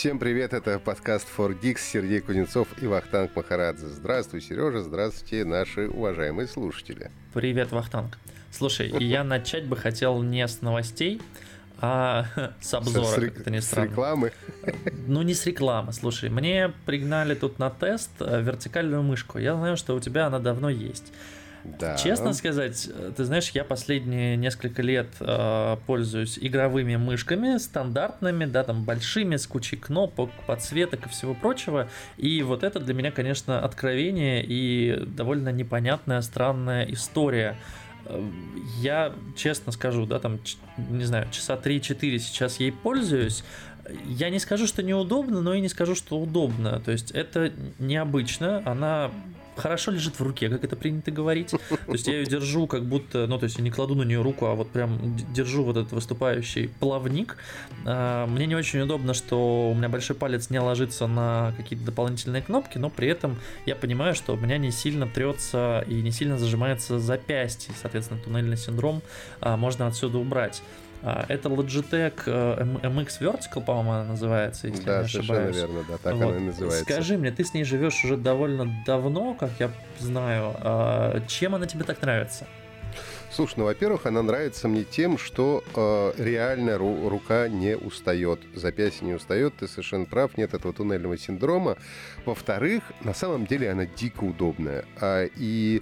Всем привет, это подкаст For Geeks, Сергей Кузнецов и Вахтанг Махарадзе. Здравствуй, Сережа, здравствуйте, наши уважаемые слушатели. Привет, Вахтанг. Слушай, я начать бы хотел не с новостей, а с обзора, с, как это ни странно. С рекламы? Ну, не с рекламы. Слушай, мне пригнали тут на тест э, вертикальную мышку. Я знаю, что у тебя она давно есть. Да. Честно сказать, ты знаешь, я последние несколько лет э, пользуюсь игровыми мышками, стандартными, да, там большими, с кучей кнопок, подсветок и всего прочего. И вот это для меня, конечно, откровение и довольно непонятная, странная история. Э, я честно скажу, да, там, не знаю, часа 3-4 сейчас ей пользуюсь. Я не скажу, что неудобно, но и не скажу, что удобно. То есть это необычно, она хорошо лежит в руке, как это принято говорить. То есть я ее держу как будто, ну то есть я не кладу на нее руку, а вот прям держу вот этот выступающий плавник. А, мне не очень удобно, что у меня большой палец не ложится на какие-то дополнительные кнопки, но при этом я понимаю, что у меня не сильно трется и не сильно зажимается запястье, соответственно, туннельный синдром а, можно отсюда убрать. А, это Logitech э, MX Vertical, по-моему, она называется, если да, не ошибаюсь. Да, верно, да, так вот. она и называется. Скажи мне, ты с ней живешь уже довольно давно, как я знаю. А, чем она тебе так нравится? Слушай, ну, во-первых, она нравится мне тем, что э, реально ру- рука не устает, запястье не устает, ты совершенно прав, нет этого туннельного синдрома. Во-вторых, на самом деле она дико удобная. А, и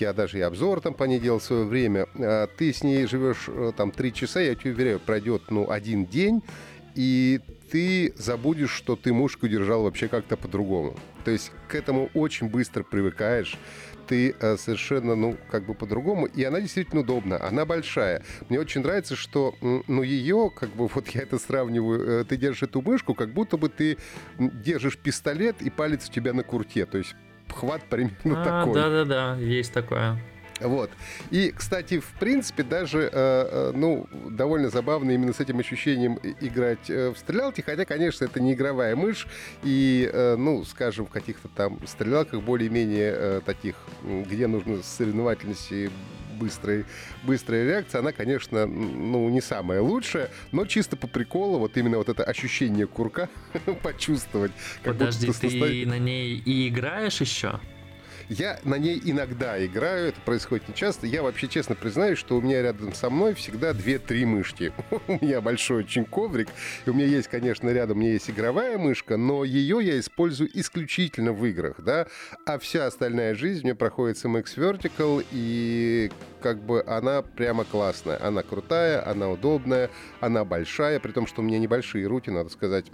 я даже и обзор там по ней делал в свое время. А, ты с ней живешь э, там три часа, я тебе уверяю, пройдет ну, один день, и ты забудешь, что ты мушку держал вообще как-то по-другому. То есть к этому очень быстро привыкаешь ты э, совершенно, ну, как бы по-другому. И она действительно удобна, она большая. Мне очень нравится, что, ну, ее, как бы, вот я это сравниваю, э, ты держишь эту мышку, как будто бы ты держишь пистолет, и палец у тебя на курте. То есть хват примерно а, такой. Да-да-да, есть такое. Вот. И, кстати, в принципе, даже, э, э, ну, довольно забавно именно с этим ощущением играть э, в стрелялки, хотя, конечно, это не игровая мышь, и, ну, скажем, в каких-то там стрелялках более-менее таких, где нужно соревновательность и быстрая, быстрая реакция, она, конечно, ну, не самая лучшая, но чисто по приколу, вот именно вот это ощущение курка почувствовать. Подожди, ты на ней и играешь еще? Я на ней иногда играю, это происходит не часто. Я вообще честно признаюсь, что у меня рядом со мной всегда 2-3 мышки. у меня большой очень коврик, и у меня есть, конечно, рядом у меня есть игровая мышка, но ее я использую исключительно в играх, да, а вся остальная жизнь у меня проходит с MX Vertical, и как бы она прямо классная. Она крутая, она удобная, она большая, при том, что у меня небольшие руки, надо сказать,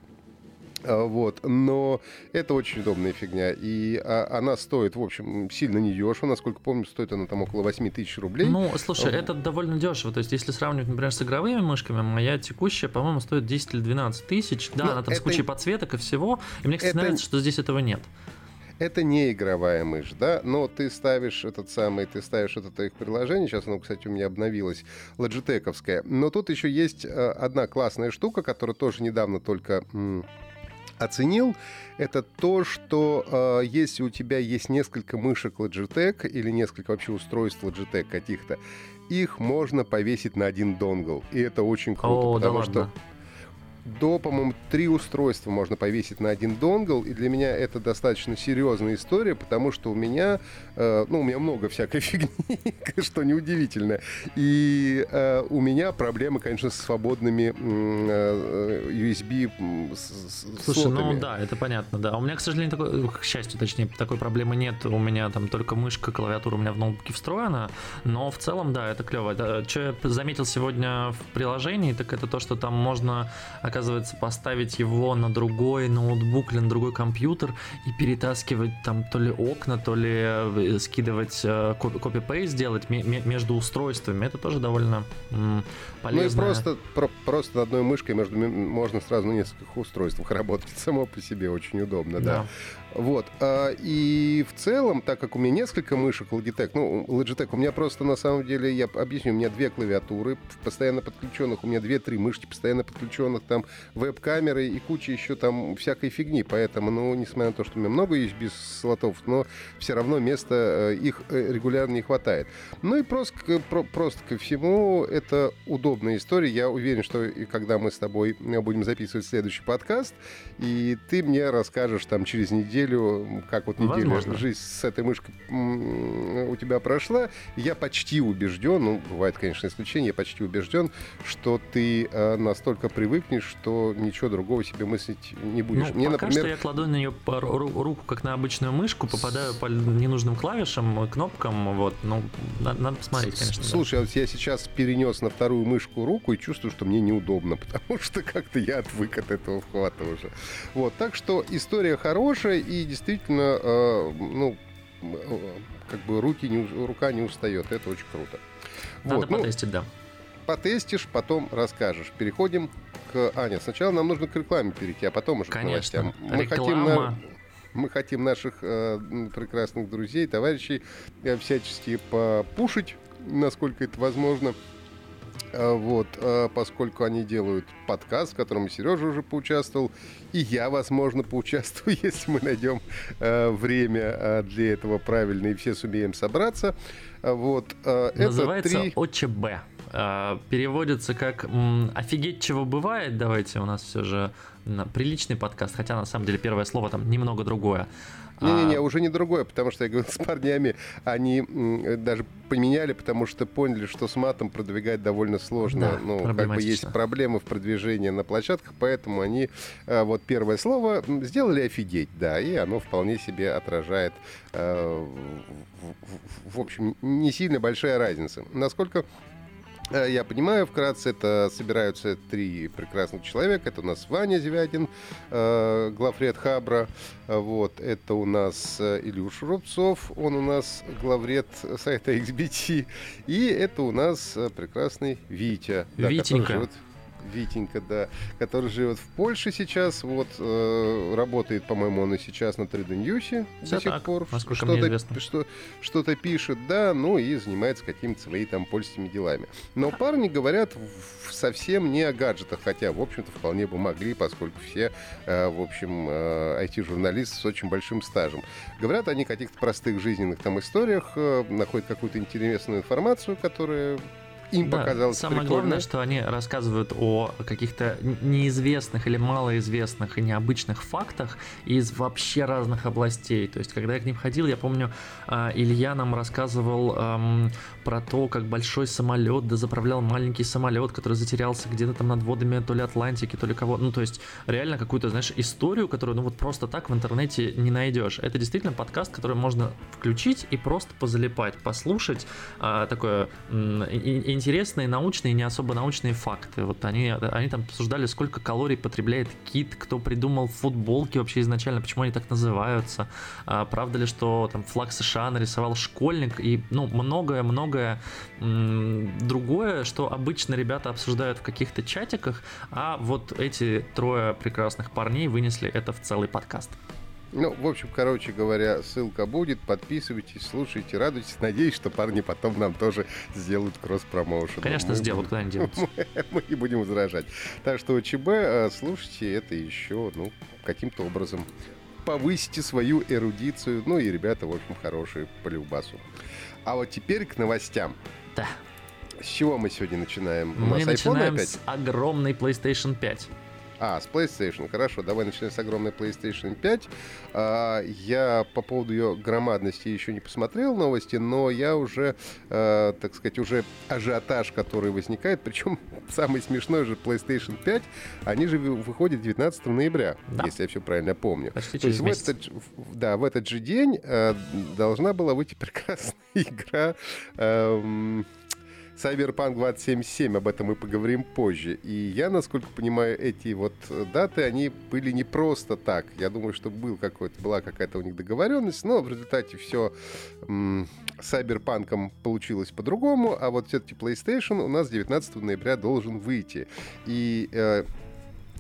вот, но это очень удобная фигня, и а, она стоит, в общем, сильно не дешево, насколько помню, стоит она там около 8 тысяч рублей. Ну, слушай, это довольно дешево, то есть если сравнивать, например, с игровыми мышками, моя текущая, по-моему, стоит 10 или 12 тысяч, да, но она там это... с кучей подсветок и всего, и мне, кстати, это... нравится, что здесь этого нет. Это не игровая мышь, да, но ты ставишь этот самый, ты ставишь это их приложение, сейчас оно, кстати, у меня обновилось, лоджитековское, но тут еще есть э, одна классная штука, которая тоже недавно только оценил, это то, что э, если у тебя есть несколько мышек Logitech или несколько вообще устройств Logitech каких-то, их можно повесить на один донгл. И это очень круто, О, потому да что ладно до, по-моему, три устройства можно повесить на один донгл, и для меня это достаточно серьезная история, потому что у меня, э, ну, у меня много всякой фигни, что неудивительно, и э, у меня проблемы, конечно, с свободными э, USB Слушай, слотами. ну да, это понятно, да. У меня, к сожалению, такой, к счастью, точнее, такой проблемы нет. У меня там только мышка, клавиатура у меня в ноутбуке встроена, но в целом, да, это клево. Это, что я заметил сегодня в приложении, так это то, что там можно оказывается, поставить его на другой ноутбук или на другой компьютер и перетаскивать там то ли окна, то ли э, скидывать э, копи-пейст делать между устройствами. Это тоже довольно полезно. Ну и просто, про, просто одной мышкой между, можно сразу на нескольких устройствах работать. Само по себе очень удобно, да. да. Вот. А, и в целом, так как у меня несколько мышек Logitech, ну, Logitech, у меня просто на самом деле, я объясню, у меня две клавиатуры постоянно подключенных, у меня две-три мышки постоянно подключенных, там веб-камеры и куча еще там всякой фигни. Поэтому, ну, несмотря на то, что у меня много USB слотов, но все равно места э, их э, регулярно не хватает. Ну и просто, просто ко всему, это удобная история. Я уверен, что и когда мы с тобой будем записывать следующий подкаст, и ты мне расскажешь там через неделю, как вот неделя Возможно. жизнь с этой мышкой у тебя прошла, я почти убежден, ну, бывает, конечно, исключение, я почти убежден, что ты э, настолько привыкнешь, что ничего другого себе мыслить не будешь. Ну, Мне, пока например... что я кладу на нее руку как на обычную мышку, попадаю по ненужным клавишам, кнопкам, вот, ну, надо посмотреть, конечно. Слушай, да. вот я сейчас перенес на вторую мышку руку и чувствую, что мне неудобно, потому что как-то я отвык от этого вхвата уже. Вот, так что история хорошая и действительно, э, ну, как бы руки не, рука не устает. Это очень круто. Надо вот, ну, потестить, да. Потестишь, потом расскажешь. Переходим к Ане. Сначала нам нужно к рекламе перейти, а потом уже Конечно. к новостям. Мы хотим, на, мы хотим наших э, прекрасных друзей, товарищей э, всячески попушить, насколько это возможно. Э, вот, э, поскольку они делают подкаст, в котором Сережа уже поучаствовал, и я, возможно, поучаствую, если мы найдем э, время для этого правильно и все сумеем собраться. Вот, Называется это три... ОЧБ. Переводится как «Офигеть, чего бывает». Давайте у нас все же приличный подкаст, хотя на самом деле первое слово там немного другое. Не-не-не, а... уже не другое, потому что я говорил с парнями, они даже поменяли, потому что поняли, что с матом продвигать довольно сложно. Да, ну, как бы есть проблемы в продвижении на площадках, поэтому они э, вот первое слово сделали офигеть, да, и оно вполне себе отражает, э, в, в общем, не сильно большая разница. Насколько я понимаю, вкратце это собираются три прекрасных человека. Это у нас Ваня Зевядин, э, главред Хабра. Вот, это у нас э, Илюш Рубцов, он у нас главред сайта XBT. И это у нас прекрасный Витя. Витенька. Да, Витенька, да, который живет в Польше сейчас, вот, э, работает, по-моему, он и сейчас на 3D News до сих пор. Что-то, что, что-то пишет, да, ну и занимается какими-то своими там польскими делами. Но парни говорят совсем не о гаджетах, хотя, в общем-то, вполне бы могли, поскольку все, э, в общем, э, IT-журналисты с очень большим стажем. Говорят они о каких-то простых жизненных там историях, э, находят какую-то интересную информацию, которая им да, показалось Самое прикольно. главное, что они рассказывают о каких-то неизвестных или малоизвестных и необычных фактах из вообще разных областей. То есть, когда я к ним ходил, я помню, а, Илья нам рассказывал эм, про то, как большой самолет дозаправлял маленький самолет, который затерялся где-то там над водами то ли Атлантики, то ли кого. Ну, то есть, реально какую-то, знаешь, историю, которую, ну, вот просто так в интернете не найдешь. Это действительно подкаст, который можно включить и просто позалипать, послушать а, такое и, интересные научные и не особо научные факты. Вот они, они там обсуждали, сколько калорий потребляет кит, кто придумал футболки вообще изначально, почему они так называются, а, правда ли, что там флаг США нарисовал школьник и ну многое-многое другое, что обычно ребята обсуждают в каких-то чатиках, а вот эти трое прекрасных парней вынесли это в целый подкаст. Ну, в общем, короче говоря, ссылка будет. Подписывайтесь, слушайте, радуйтесь. Надеюсь, что парни потом нам тоже сделают кросс-промоушен. Конечно, мы сделают, куда они делают. Мы, мы не будем возражать. Так что ЧБ, э, слушайте это еще, ну, каким-то образом повысите свою эрудицию. Ну и ребята, в общем, хорошие по любасу. А вот теперь к новостям. Да. С чего мы сегодня начинаем? Мы начинаем опять? с огромной PlayStation 5. А, с PlayStation. Хорошо, давай начнем с огромной PlayStation 5. А, я по поводу ее громадности еще не посмотрел новости, но я уже, а, так сказать, уже ажиотаж, который возникает, причем самый смешной же PlayStation 5, они же выходят 19 ноября, да. если я все правильно помню. Почти То есть в этот, да, в этот же день а, должна была выйти прекрасная игра... А, Cyberpunk 2077, об этом мы поговорим позже. И я, насколько понимаю, эти вот даты, они были не просто так. Я думаю, что был какой-то, была какая-то у них договоренность, но в результате все м- Cyberpunk получилось по-другому, а вот все-таки PlayStation у нас 19 ноября должен выйти. И, э,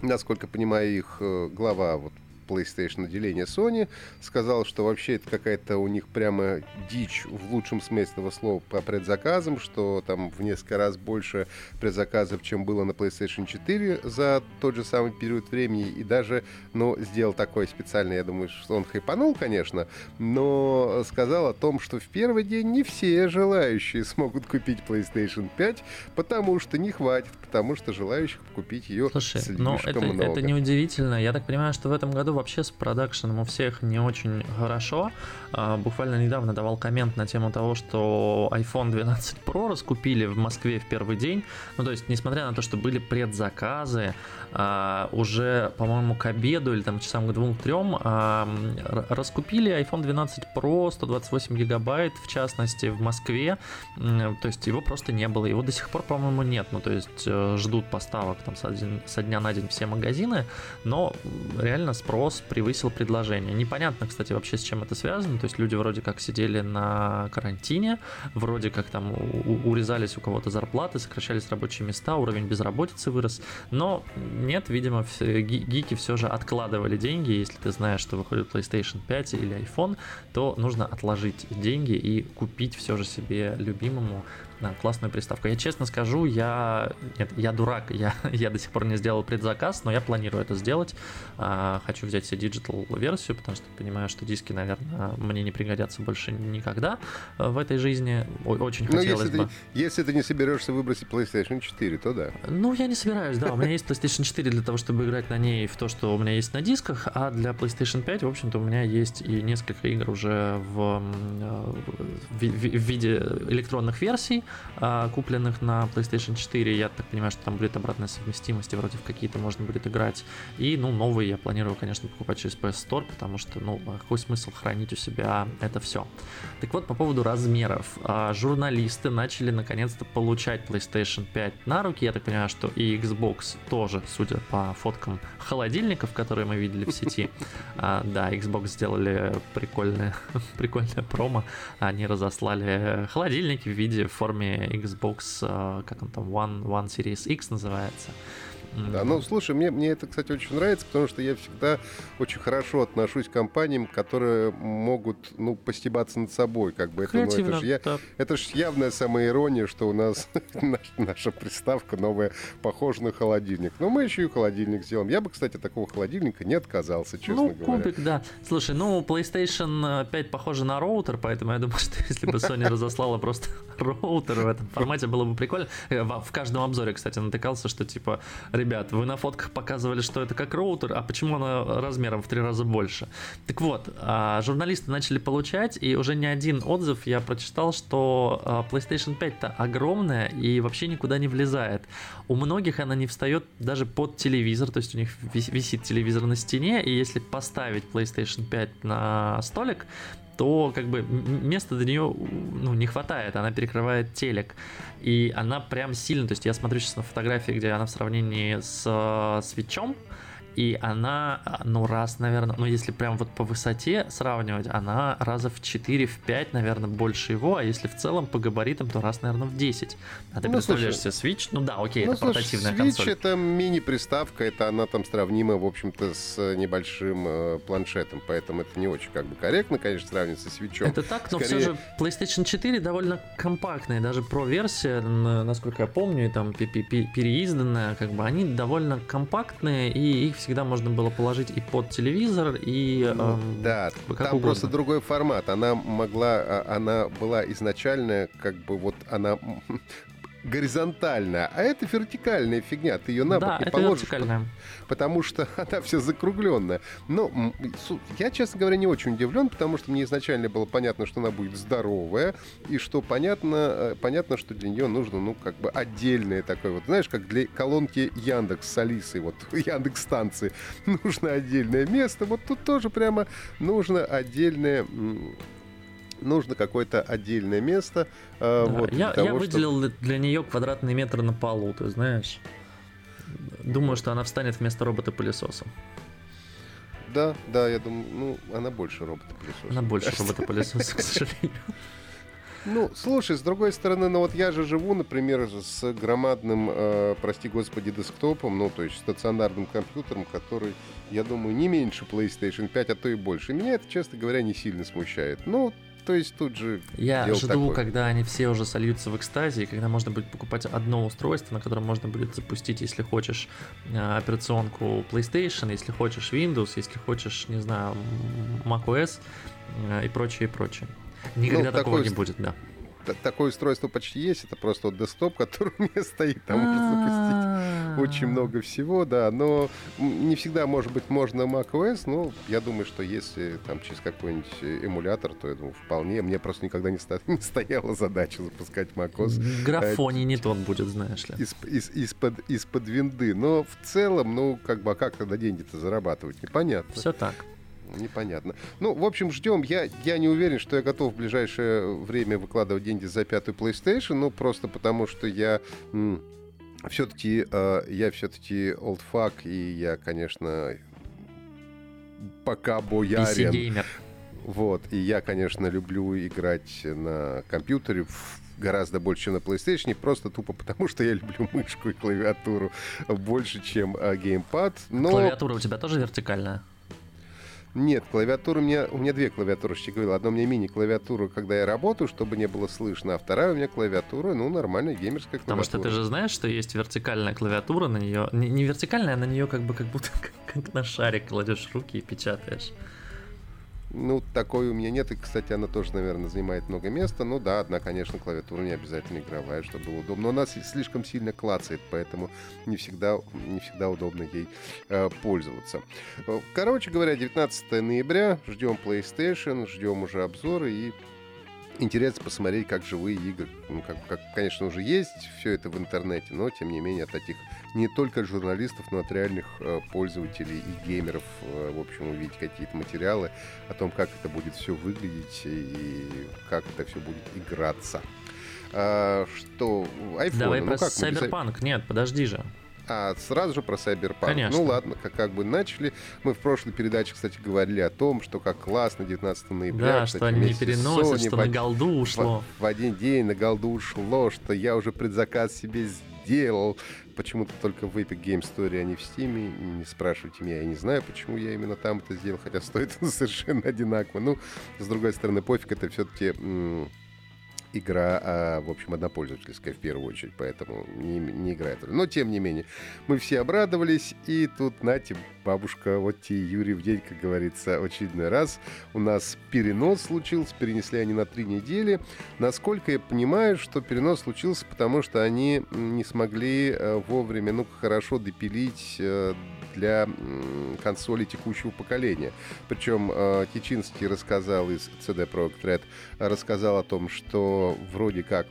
насколько понимаю, их э, глава вот PlayStation отделения Sony, сказал, что вообще это какая-то у них прямо дичь в лучшем смысле этого слова по предзаказам, что там в несколько раз больше предзаказов, чем было на PlayStation 4 за тот же самый период времени, и даже, ну, сделал такой специальный, я думаю, что он хайпанул, конечно, но сказал о том, что в первый день не все желающие смогут купить PlayStation 5, потому что не хватит, потому что желающих купить ее Слушай, слишком ну это, много. это неудивительно. Я так понимаю, что в этом году вообще с продакшеном у всех не очень хорошо. А, буквально недавно давал коммент на тему того, что iPhone 12 Pro раскупили в Москве в первый день. Ну, то есть, несмотря на то, что были предзаказы, а, уже, по-моему, к обеду или там часам к двум-трем а, раскупили iPhone 12 Pro 128 гигабайт, в частности, в Москве. То есть его просто не было. Его до сих пор, по-моему, нет. Ну, то есть э, ждут поставок там со, дня на день все магазины, но реально спрос превысил предложение. Непонятно, кстати, вообще с чем это связано. То есть люди вроде как сидели на карантине, вроде как там урезались у кого-то зарплаты, сокращались рабочие места, уровень безработицы вырос. Но нет, видимо, гики все же откладывали деньги. Если ты знаешь, что выходит PlayStation 5 или iPhone, то нужно отложить деньги и купить все же себе любимому да, классную приставку. Я честно скажу, я... Нет, я дурак, я, я до сих пор не сделал предзаказ, но я планирую это сделать. А, хочу взять себе digital версию, потому что понимаю, что диски, наверное, мне не пригодятся больше никогда в этой жизни. Очень но хотелось если бы. Ты, если ты не соберешься выбросить PlayStation 4, то да. Ну, я не собираюсь, да. У меня есть PlayStation 4 для того, чтобы играть на ней в то, что у меня есть на дисках, а для PlayStation 5, в общем-то, у меня есть и несколько игр уже в, в, в, в виде электронных версий, купленных на PlayStation 4. Я так понимаю, что там будет обратная совместимость, и вроде в какие-то можно будет играть. И, ну, новые я планирую, конечно, покупать через PS Store, потому что, ну, какой смысл хранить у себя это все. Так вот, по поводу размеров. А, журналисты начали наконец-то получать PlayStation 5 на руки. Я так понимаю, что и Xbox тоже, судя по фоткам холодильников, которые мы видели в сети. А, да, Xbox сделали прикольное, прикольное промо. Они разослали холодильники в виде формы форме Xbox, э, как он там, One, One Series X называется. Да, ну слушай, мне, мне это, кстати, очень нравится, потому что я всегда очень хорошо отношусь к компаниям, которые могут, ну, постебаться над собой, как бы это, ну, это же я, да. это ж явная самая ирония, что у нас наша приставка новая похожа на холодильник. Но мы еще и холодильник сделаем. Я бы, кстати, такого холодильника не отказался, честно ну, говоря. кубик, да. Слушай, ну, PlayStation 5 похожа на роутер, поэтому я думаю, что если бы Sony разослала просто роутер в этом формате, было бы прикольно. В каждом обзоре, кстати, натыкался, что типа, ребят, вы на фотках показывали, что это как роутер, а почему она размером в три раза больше? Так вот, а, журналисты начали получать, и уже не один отзыв я прочитал, что а, PlayStation 5-то огромная и вообще никуда не влезает. У многих она не встает даже под телевизор, то есть у них висит телевизор на стене, и если поставить PlayStation 5 на столик, то как бы места до нее ну, не хватает, она перекрывает телек. И она прям сильно, то есть я смотрю сейчас на фотографии, где она в сравнении с э, свечом, и она, ну, раз, наверное, ну, если прям вот по высоте сравнивать, она раза в 4, в 5, наверное, больше его, а если в целом по габаритам, то раз, наверное, в 10. А ты ну, представляешь себе Switch? Ну да, окей, ну, это слушай, портативная Switch консоль. это мини-приставка, это она там сравнима, в общем-то, с небольшим э, планшетом, поэтому это не очень как бы корректно, конечно, сравнивать со Switch. Это так, но Скорее... все же PlayStation 4 довольно компактная, даже Pro-версия, насколько я помню, и там переизданная, как бы они довольно компактные, и их всегда можно было положить и под телевизор, и... Ну, эм, да, там угодно. просто другой формат. Она могла, а, она была изначально, как бы вот она горизонтальная, а это вертикальная фигня, ты ее на бок да, не положишь. Вертикальная. Потому что она вся закругленная. Но я, честно говоря, не очень удивлен, потому что мне изначально было понятно, что она будет здоровая, и что понятно, э, понятно, что для нее нужно, ну, как бы отдельное такое вот, знаешь, как для колонки Яндекс с Алисой, вот Яндекс станции, нужно отдельное место. Вот тут тоже прямо нужно отдельное нужно какое-то отдельное место. Э, да, вот, я, того, я выделил чтобы... для нее квадратный метр на полу, ты знаешь. Думаю, что она встанет вместо робота-пылесоса. Да, да, я думаю, ну, она больше робота-пылесоса. Она больше робота-пылесоса, к сожалению. Ну, слушай, с другой стороны, ну вот я же живу, например, с громадным, э, прости господи, десктопом, ну, то есть стационарным компьютером, который, я думаю, не меньше PlayStation 5, а то и больше. Меня это, честно говоря, не сильно смущает. Ну, то есть тут же Я жду, такое. когда они все уже сольются в экстазе, и когда можно будет покупать одно устройство, на котором можно будет запустить, если хочешь, э, операционку PlayStation, если хочешь Windows, если хочешь, не знаю, macOS э, и прочее, и прочее. Никогда ну, такого такой... не будет, да такое устройство почти есть, это просто вот десктоп, который у меня стоит, там можно запустить очень много всего, да, но не всегда, может быть, можно macOS, но я думаю, что если там через какой-нибудь эмулятор, то я думаю, вполне, мне просто никогда не, ста- не стояла задача запускать macOS. В графоне не тот будет, знаешь ли. Из, из, из-под, из-под винды, но в целом, ну, как бы, а как тогда деньги-то зарабатывать, непонятно. Все так непонятно. Ну, в общем, ждем. Я, я не уверен, что я готов в ближайшее время выкладывать деньги за пятую PlayStation, ну, просто потому что я все-таки э, я все-таки олдфак, и я, конечно, пока боярин. Вот, и я, конечно, люблю играть на компьютере гораздо больше, чем на PlayStation, просто тупо потому, что я люблю мышку и клавиатуру больше, чем э, геймпад. Но... Клавиатура у тебя тоже вертикальная? Нет, клавиатура у меня, у меня две клавиатуры, что говорил. Одна у меня мини-клавиатура, когда я работаю, чтобы не было слышно, а вторая у меня клавиатура, ну, нормальная геймерская клавиатура. Потому что ты же знаешь, что есть вертикальная клавиатура, на нее, не, не вертикальная, а на нее как бы как будто как, как на шарик кладешь руки и печатаешь. Ну, такой у меня нет, и, кстати, она тоже, наверное, занимает много места. Ну да, одна, конечно, клавиатура не обязательно игровая, чтобы было удобно. Но она слишком сильно клацает, поэтому не всегда, не всегда удобно ей э, пользоваться. Э, короче говоря, 19 ноября, ждем PlayStation, ждем уже обзоры и интересно посмотреть, как живые игры, ну, как, как, конечно, уже есть все это в интернете, но, тем не менее, от таких не только журналистов, но от реальных э, пользователей и геймеров, э, в общем, увидеть какие-то материалы о том, как это будет все выглядеть и как это все будет играться. А, что, iPhone, Давай ну, про как Cyberpunk, нет, подожди же. А сразу же про Cyberpunk. Ну Конечно. Ну ладно, как, как бы начали. Мы в прошлой передаче, кстати, говорили о том, что как классно 19 ноября. Да, кстати, что они не переносят, Sony что в, на голду ушло. В, в один день на голду ушло, что я уже предзаказ себе сделал. Почему-то только в Epic Game Story, а не в Steam. Не спрашивайте меня, я не знаю, почему я именно там это сделал, хотя стоит совершенно одинаково. Ну, с другой стороны, пофиг, это все-таки игра, а, в общем, однопользовательская в первую очередь, поэтому не, не играет Но, тем не менее, мы все обрадовались, и тут, нате, бабушка, вот те Юрий в день, как говорится, очередной раз. У нас перенос случился, перенесли они на три недели. Насколько я понимаю, что перенос случился, потому что они не смогли э, вовремя, ну, хорошо допилить э, для консолей текущего поколения. Причем э, Тичинский рассказал из CD Projekt Red, рассказал о том, что вроде как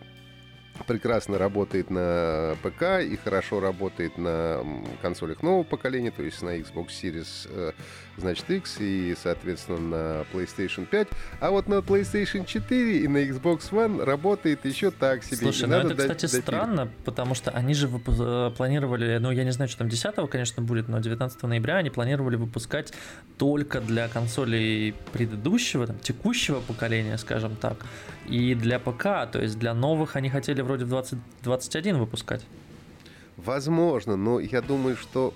прекрасно работает на ПК и хорошо работает на консолях нового поколения, то есть на Xbox Series э, значит, X и, соответственно, на PlayStation 5. А вот на PlayStation 4 и на Xbox One работает еще так себе. Слушай, ну это, кстати, допилить. странно, потому что они же э, планировали, ну, я не знаю, что там 10 конечно, будет, но 19 ноября они планировали выпускать только для консолей предыдущего, там, текущего поколения, скажем так, и для ПК, то есть для новых они хотели вроде в 2021 выпускать. Возможно, но я думаю, что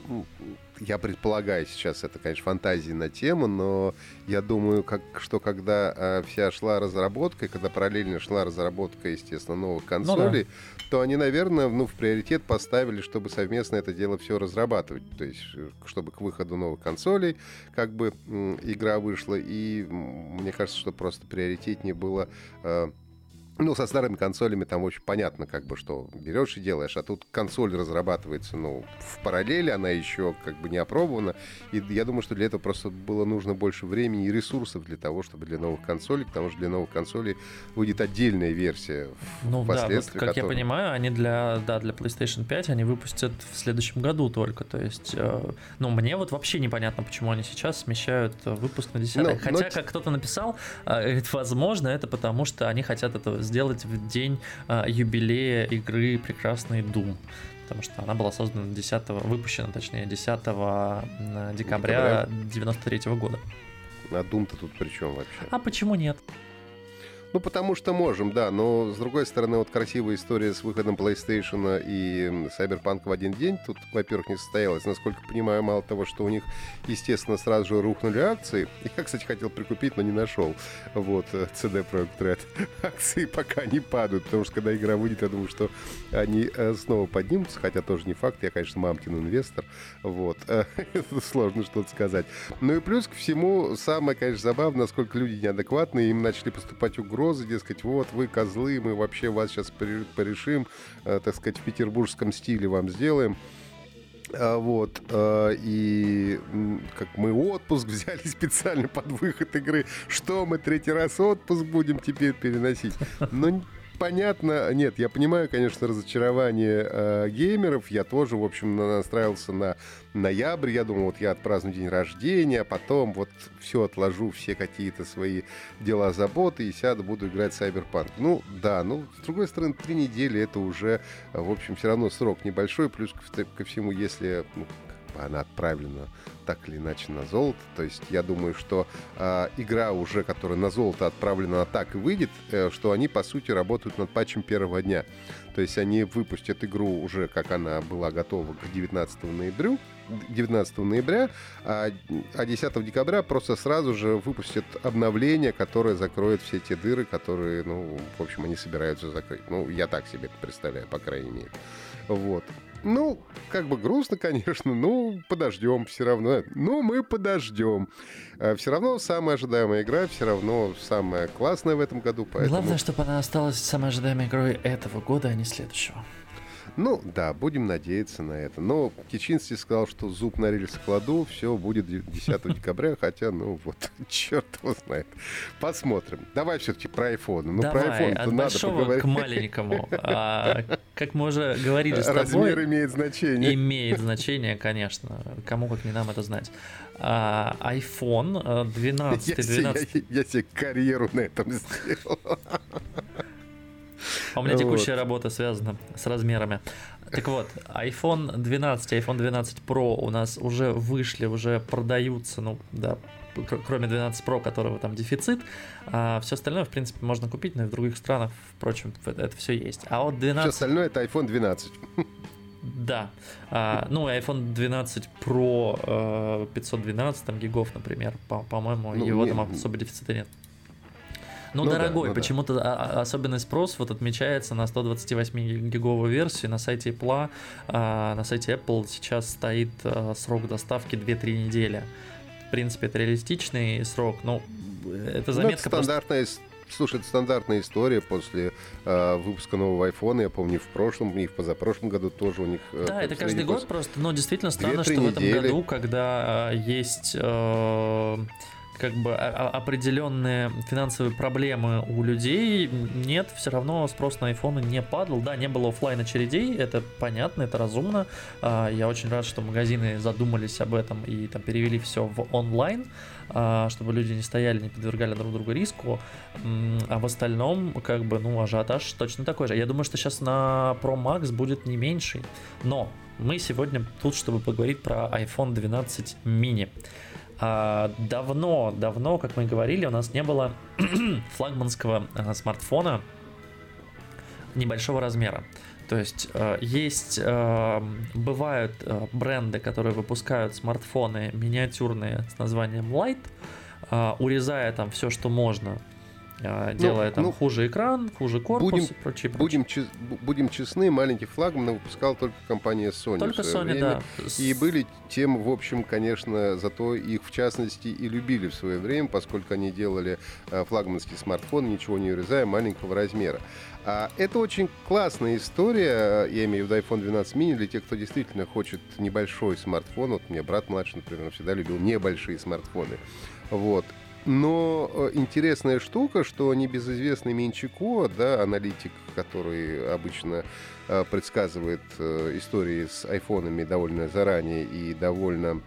я предполагаю сейчас, это, конечно, фантазии на тему, но я думаю, как, что когда э, вся шла разработка, и когда параллельно шла разработка, естественно, новых консолей, ну, да. то они, наверное, ну, в приоритет поставили, чтобы совместно это дело все разрабатывать. То есть, э, чтобы к выходу новых консолей как бы игра вышла. И мне кажется, что просто приоритетнее было э, ну, со старыми консолями там очень понятно, как бы, что берешь и делаешь, а тут консоль разрабатывается, ну, в параллели, она еще как бы не опробована, и я думаю, что для этого просто было нужно больше времени и ресурсов для того, чтобы для новых консолей, потому что для новых консолей выйдет отдельная версия ну. Да, вот, как которая... я понимаю, они для, да, для PlayStation 5 они выпустят в следующем году только, то есть, э, ну, мне вот вообще непонятно, почему они сейчас смещают выпуск на 10 ну, Хотя, но... как кто-то написал, э, возможно, это потому, что они хотят это сделать в день э, юбилея игры «Прекрасный Doom» потому что она была создана 10 выпущена, точнее, 10 декабря 93 -го года. А Doom-то тут при чем вообще? А почему нет? Ну, потому что можем, да, но с другой стороны, вот красивая история с выходом PlayStation и Cyberpunk в один день тут, во-первых, не состоялась. Насколько понимаю, мало того, что у них, естественно, сразу же рухнули акции. Я, кстати, хотел прикупить, но не нашел. Вот, CD э, Projekt Red. Акции пока не падают, потому что когда игра выйдет, я думаю, что они э, снова поднимутся, хотя тоже не факт. Я, конечно, мамкин инвестор. Вот. Сложно что-то сказать. Ну и плюс ко всему, самое, конечно, забавно, насколько люди неадекватные, им начали поступать угрозы, дескать, вот вы козлы, мы вообще вас сейчас порешим, э, так сказать, в петербургском стиле вам сделаем. А, вот, а, и как мы отпуск взяли специально под выход игры. Что мы третий раз отпуск будем теперь переносить? Но понятно, нет, я понимаю, конечно, разочарование э, геймеров. Я тоже, в общем, настраивался на ноябрь. Я думал, вот я отпраздную день рождения, а потом вот все отложу, все какие-то свои дела, заботы и сяду, буду играть в Cyberpunk. Ну, да, ну, с другой стороны, три недели это уже, в общем, все равно срок небольшой, плюс ко, ко всему, если ну, она отправлена так или иначе на золото. То есть я думаю, что э, игра уже, которая на золото отправлена, так и выйдет, э, что они, по сути, работают над патчем первого дня. То есть они выпустят игру уже, как она была готова к 19 ноября, 19 ноября, а 10 а декабря просто сразу же выпустят обновление, которое закроет все те дыры, которые, ну, в общем, они собираются закрыть. Ну, я так себе это представляю, по крайней мере. Вот. Ну, как бы грустно, конечно, ну, подождем все равно. Ну, мы подождем. А все равно самая ожидаемая игра, все равно самая классная в этом году. Поэтому... Главное, чтобы она осталась самой ожидаемой игрой этого года, а не следующего. Ну, да, будем надеяться на это. Но Кичинский сказал, что зуб на рельс кладу, все будет 10 декабря, хотя, ну, вот, черт его знает. Посмотрим. Давай все-таки про iPhone. Ну, Давай, про iPhone от надо поговорить. к маленькому. А, как мы уже говорили с тобой... Размер имеет значение. Имеет значение, конечно. Кому как не нам это знать. А, iPhone 12... Я, 12... Я, я, я себе карьеру на этом сделал. А у меня текущая работа связана с размерами. Так вот, iPhone 12 iPhone 12 Pro у нас уже вышли, уже продаются, ну, да, кроме 12 Pro, которого там дефицит, а все остальное, в принципе, можно купить, но и в других странах, впрочем, это, это все есть. А вот 12... Все остальное это iPhone 12. Да. А, ну, iPhone 12 Pro 512 там, гигов, например, по- по-моему, ну, его не, там особо дефицита нет. Ну, ну дорогой, да, ну, почему-то да. особенный спрос вот отмечается на 128-гиговую версию. На сайте Apple, а, на сайте Apple сейчас стоит а, срок доставки 2-3 недели. В принципе, это реалистичный срок, но это заметка ну, это стандартная просто... Слушай, это стандартная история после э, выпуска нового айфона. Я помню, в прошлом, и в позапрошлом году тоже у них... Э, да, это каждый год просто, но действительно странно, что недели. в этом году, когда э, есть... Э, как бы определенные финансовые проблемы у людей, нет, все равно спрос на iPhone не падал. Да, не было офлайн очередей, это понятно, это разумно. А, я очень рад, что магазины задумались об этом и там перевели все в онлайн, а, чтобы люди не стояли, не подвергали друг друга риску. А в остальном, как бы, ну, ажиотаж точно такой же. Я думаю, что сейчас на Pro Max будет не меньший. Но мы сегодня тут, чтобы поговорить про iPhone 12 mini. А, давно, давно, как мы говорили, у нас не было флагманского а, смартфона небольшого размера. То есть э, есть, э, бывают э, бренды, которые выпускают смартфоны миниатюрные с названием Light, урезая там все, что можно делая ну, там ну, хуже экран, хуже корпус будем, и прочее. Будем, чес, будем честны, маленький флагман выпускал только компания Sony. Только Sony, время. да. И были тем, в общем, конечно, зато их в частности и любили в свое время, поскольку они делали э, флагманский смартфон, ничего не урезая, маленького размера. А это очень классная история, я имею в виду iPhone 12 mini, для тех, кто действительно хочет небольшой смартфон. Вот мне брат младший, например, всегда любил небольшие смартфоны. Вот. Но э, интересная штука, что небезызвестный Менчико, да, аналитик, который обычно э, предсказывает э, истории с айфонами довольно заранее и довольно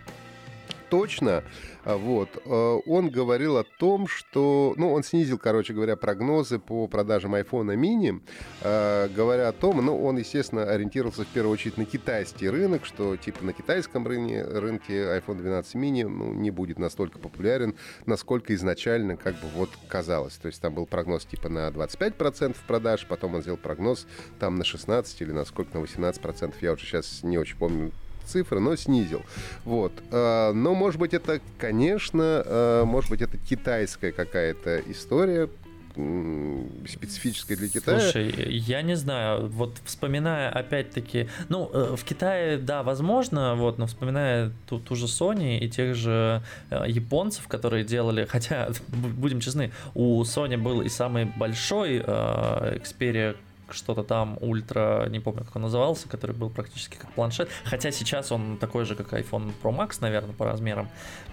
точно. А, вот. Э, он говорил о том, что... Ну, он снизил, короче говоря, прогнозы по продажам iPhone mini, э, говоря о том, ну, он, естественно, ориентировался в первую очередь на китайский рынок, что типа на китайском рынке, рынке iPhone 12 mini ну, не будет настолько популярен, насколько изначально как бы вот казалось. То есть там был прогноз типа на 25% продаж, потом он сделал прогноз там на 16 или на сколько, на 18%. Я уже сейчас не очень помню цифры, но снизил. Вот. А, но, может быть, это, конечно, а, может быть, это китайская какая-то история, специфической для Китая. Слушай, я не знаю, вот вспоминая опять-таки, ну, э, в Китае, да, возможно, вот, но вспоминая ту, ту же Sony и тех же э, японцев, которые делали, хотя, будем честны, у Sony был и самый большой э, Xperia что-то там ультра, не помню, как он назывался, который был практически как планшет. Хотя сейчас он такой же, как iPhone Pro Max, наверное, по размерам.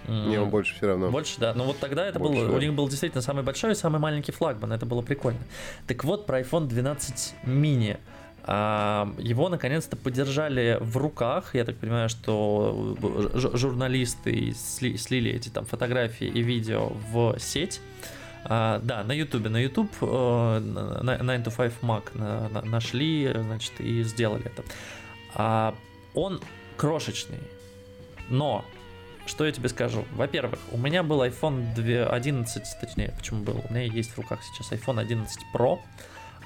Не, он больше все равно. Больше, да. Но вот тогда это больше, был, да. у них был действительно самый большой и самый маленький флагман. Это было прикольно. Так вот, про iPhone 12 mini. А, его наконец-то подержали в руках. Я так понимаю, что журналисты слили эти там фотографии и видео в сеть. А, да, на YouTube, на YouTube uh, 9 to 5 Mac на, на, нашли, значит, и сделали это. А, он крошечный, но что я тебе скажу? Во-первых, у меня был iPhone 11, точнее, почему был? У меня есть в руках сейчас iPhone 11 Pro.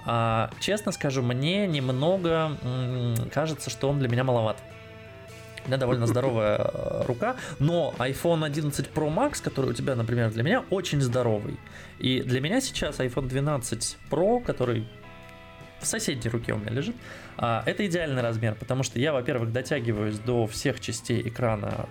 А, честно скажу, мне немного м- кажется, что он для меня маловат. У меня довольно здоровая э, рука, но iPhone 11 Pro Max, который у тебя, например, для меня очень здоровый. И для меня сейчас iPhone 12 Pro, который в соседней руке у меня лежит, а, это идеальный размер, потому что я, во-первых, дотягиваюсь до всех частей экрана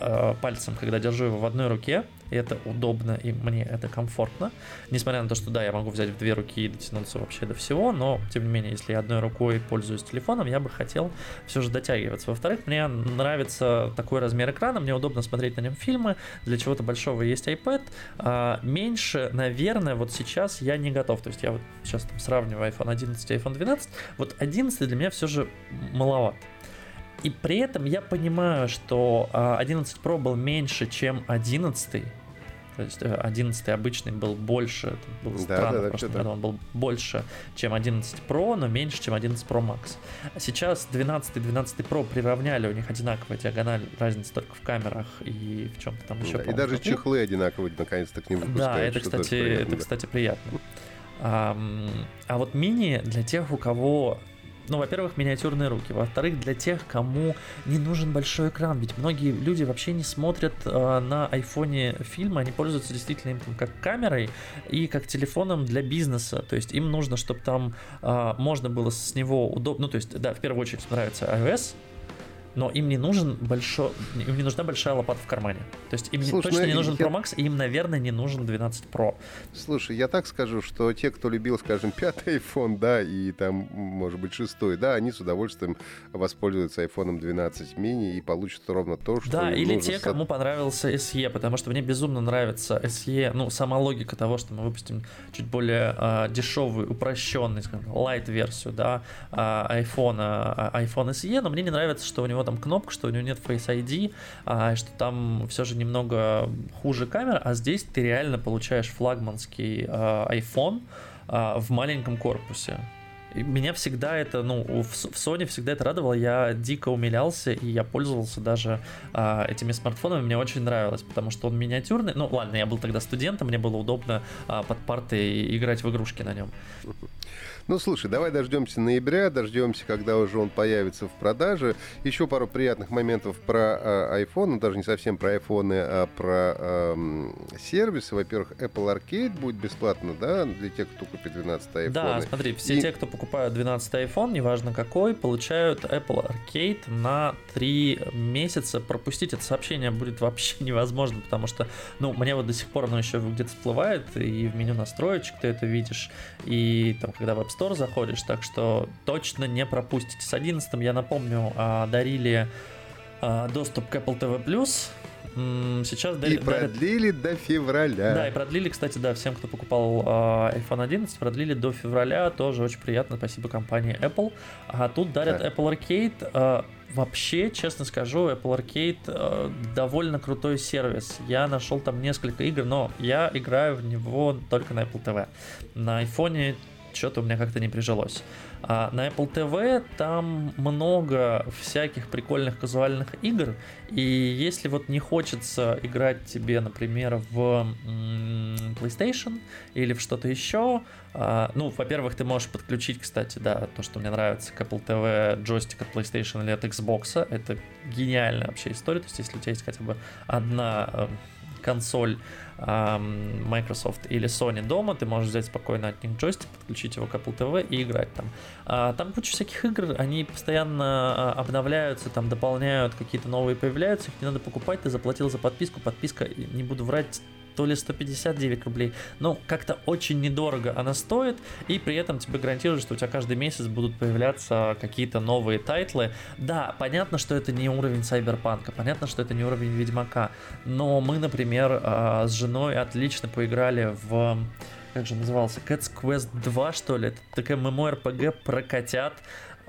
э, пальцем, когда держу его в одной руке, и это удобно, и мне это комфортно. Несмотря на то, что да, я могу взять в две руки и дотянуться вообще до всего, но, тем не менее, если я одной рукой пользуюсь телефоном, я бы хотел все же дотягиваться. Во-вторых, мне нравится такой размер экрана, мне удобно смотреть на нем фильмы, для чего-то большого есть iPad. А, меньше, наверное, вот сейчас я не готов. То есть я вот сейчас там сравниваю iPhone 11 и iPhone 12. Вот 11 для меня все же маловат. И при этом я понимаю, что 11 а, Pro был меньше, чем 11, то есть 11 э, обычный был больше, было да, странно, да, да, году он был больше, чем 11 Pro, но меньше, чем 11 Pro Max. Сейчас 12 и 12 Pro приравняли, у них одинаковая диагональ, разница только в камерах и в чем-то там еще. Да, и даже чехлы одинаковые наконец-то к ним выпускают. Да, это, кстати, это, кстати, приятно. А, а вот мини для тех, у кого ну, во-первых, миниатюрные руки. Во-вторых, для тех, кому не нужен большой экран. Ведь многие люди вообще не смотрят э, на айфоне фильмы, они пользуются действительно им как камерой и как телефоном для бизнеса. То есть им нужно, чтобы там э, можно было с него удобно. Ну, то есть, да, в первую очередь нравится iOS, но им не нужен большой, им не нужна большая лопата в кармане. То есть им Слушай, точно ну, не нужен я... Pro Max, и им, наверное, не нужен 12 Pro. Слушай, я так скажу, что те, кто любил, скажем, пятый iPhone, да, и там, может быть, шестой, да, они с удовольствием воспользуются iPhone 12 mini и получат ровно то, что Да, или те, кому понравился SE, потому что мне безумно нравится SE, ну, сама логика того, что мы выпустим чуть более э, дешевую, упрощенный, скажем, light-версию, да, э, iPhone, э, iPhone SE, но мне не нравится, что у него там кнопка, что у него нет Face ID, а, что там все же немного хуже камера, а здесь ты реально получаешь флагманский а, iPhone а, в маленьком корпусе. И меня всегда это, ну, в, в Sony всегда это радовало, я дико умилялся, и я пользовался даже а, этими смартфонами, мне очень нравилось, потому что он миниатюрный, ну, ладно, я был тогда студентом, мне было удобно а, под партой играть в игрушки на нем. Ну, слушай, давай дождемся ноября, дождемся, когда уже он появится в продаже. Еще пару приятных моментов про э, iPhone, ну, даже не совсем про iPhone, а про э, сервисы. Во-первых, Apple Arcade будет бесплатно, да, для тех, кто купит 12 iPhone. Да, смотри, все И... те, кто покупают 12 iPhone, неважно какой, получают Apple Arcade на 3 месяца. Пропустить это сообщение будет вообще невозможно, потому что, ну, мне вот до сих пор оно еще где-то всплывает, и в меню настроечек ты это видишь, и там, когда в App Store заходишь, так что точно не пропустите. С 11 я напомню, а, дарили а, доступ к Apple TV+, сейчас... И дарят, продлили до февраля. Да, и продлили, кстати, да, всем, кто покупал э, iPhone 11, продлили до февраля, тоже очень приятно, спасибо компании Apple. А тут дарят да. Apple Arcade, э, Вообще, честно скажу, Apple Arcade э, довольно крутой сервис. Я нашел там несколько игр, но я играю в него только на Apple TV. На iPhone что-то у меня как-то не прижилось. А на Apple TV там много всяких прикольных казуальных игр, и если вот не хочется играть тебе, например, в PlayStation или в что-то еще, а, ну, во-первых, ты можешь подключить, кстати, да, то, что мне нравится к Apple TV джойстик от PlayStation или от Xbox, это гениальная вообще история, то есть если у тебя есть хотя бы одна э, консоль Microsoft или Sony дома, ты можешь взять спокойно от них джойстик, подключить его к Apple TV и играть там. А, там куча всяких игр, они постоянно а, обновляются, там дополняют, какие-то новые появляются, их не надо покупать, ты заплатил за подписку, подписка, не буду врать, то ли 159 рублей. Но как-то очень недорого она стоит, и при этом тебе гарантируют, что у тебя каждый месяц будут появляться какие-то новые тайтлы. Да, понятно, что это не уровень Сайберпанка, понятно, что это не уровень Ведьмака, но мы, например, а, с женой отлично поиграли в как же назывался, Cats Quest 2, что ли? Это такая MMORPG про котят,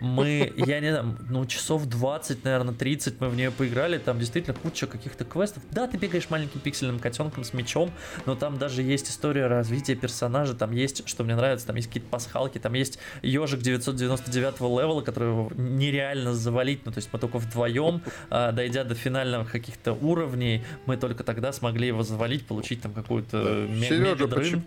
мы, я не знаю, ну, часов 20, наверное, 30 мы в нее поиграли, там действительно куча каких-то квестов. Да, ты бегаешь маленьким пиксельным котенком с мечом, но там даже есть история развития персонажа, там есть, что мне нравится, там есть какие-то пасхалки, там есть ежик 999 левела, которого нереально завалить, ну, то есть мы только вдвоем, а, дойдя до финальных каких-то уровней, мы только тогда смогли его завалить, получить там какую-то да. Сережа, почему,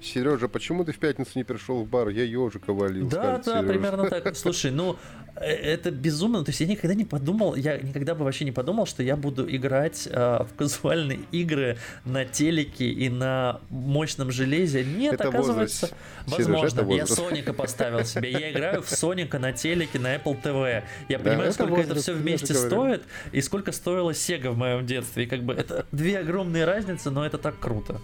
Сережа, почему ты в пятницу не пришел в бар? Я ежика валил. Да, да, Сережа. примерно так. Слушай, ну э, это безумно. То есть я никогда не подумал, я никогда бы вообще не подумал, что я буду играть э, в казуальные игры на телеке и на мощном железе. Нет, это оказывается, возраст. возможно. Сереж, я Соника поставил себе. Я играю в Соника на телеке на Apple TV. Я понимаю, да, сколько это все вместе стоит и сколько стоила Sega в моем детстве. И как бы это две огромные разницы, но это так круто.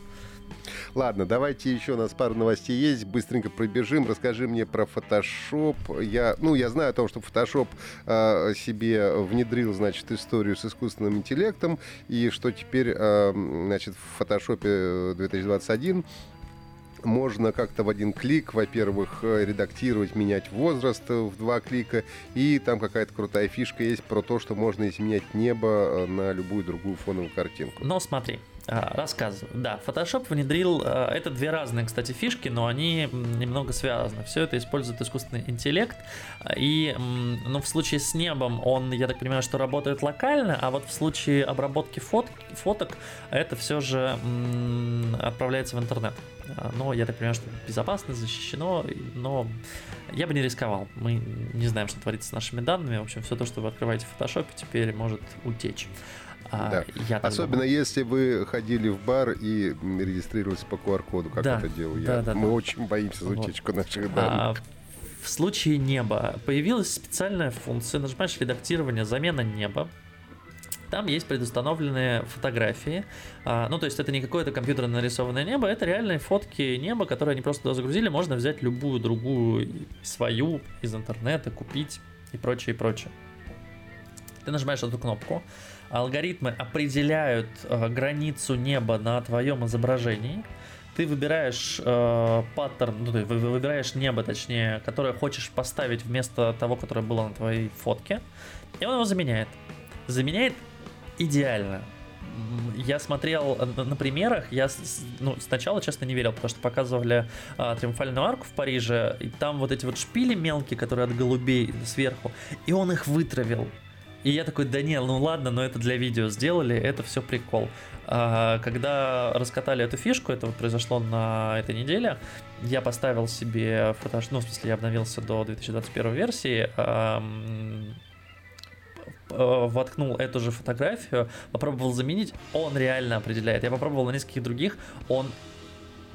Ладно, давайте еще у нас пару новостей есть. Быстренько пробежим. Расскажи мне про Photoshop. Я, ну, я знаю о том, что Photoshop э, себе внедрил, значит, историю с искусственным интеллектом, и что теперь, э, значит, в Photoshop 2021 можно как-то в один клик, во-первых, редактировать, менять возраст в два клика, и там какая-то крутая фишка есть про то, что можно изменять небо на любую другую фоновую картинку. Но смотри, рассказываю. Да, Photoshop внедрил, а, это две разные, кстати, фишки, но они немного связаны. Все это использует искусственный интеллект, и, ну, в случае с небом он, я так понимаю, что работает локально, а вот в случае обработки фот, фоток это все же отправляется в интернет. А, но я так понимаю, что безопасно, защищено, но я бы не рисковал. Мы не знаем, что творится с нашими данными. В общем, все то, что вы открываете в Photoshop, теперь может утечь. А, да. Особенно думаю. если вы ходили в бар и регистрировались по QR-коду, как да, это делал да, я. Да, Мы да. очень боимся за утечку вот. наших данных. А, в случае неба появилась специальная функция, нажимаешь редактирование, замена неба. Там есть предустановленные фотографии. А, ну, то есть это не какое-то компьютерно нарисованное небо, это реальные фотки неба, которые они просто туда загрузили. Можно взять любую другую свою из интернета, купить и прочее, и прочее. Ты нажимаешь эту кнопку, алгоритмы определяют э, границу неба на твоем изображении. Ты выбираешь э, паттерн, ну, ты выбираешь небо, точнее, которое хочешь поставить вместо того, которое было на твоей фотке, и он его заменяет. Заменяет идеально. Я смотрел на, на примерах, я ну, сначала, честно, не верил, потому что показывали а, Триумфальную арку в Париже, и там вот эти вот шпили мелкие, которые от голубей сверху, и он их вытравил. И я такой, да не, ну ладно, но это для видео сделали, это все прикол. А, когда раскатали эту фишку, это вот произошло на этой неделе, я поставил себе фотош... ну, в смысле, я обновился до 2021 версии, воткнул эту же фотографию, попробовал заменить, он реально определяет. Я попробовал на нескольких других, он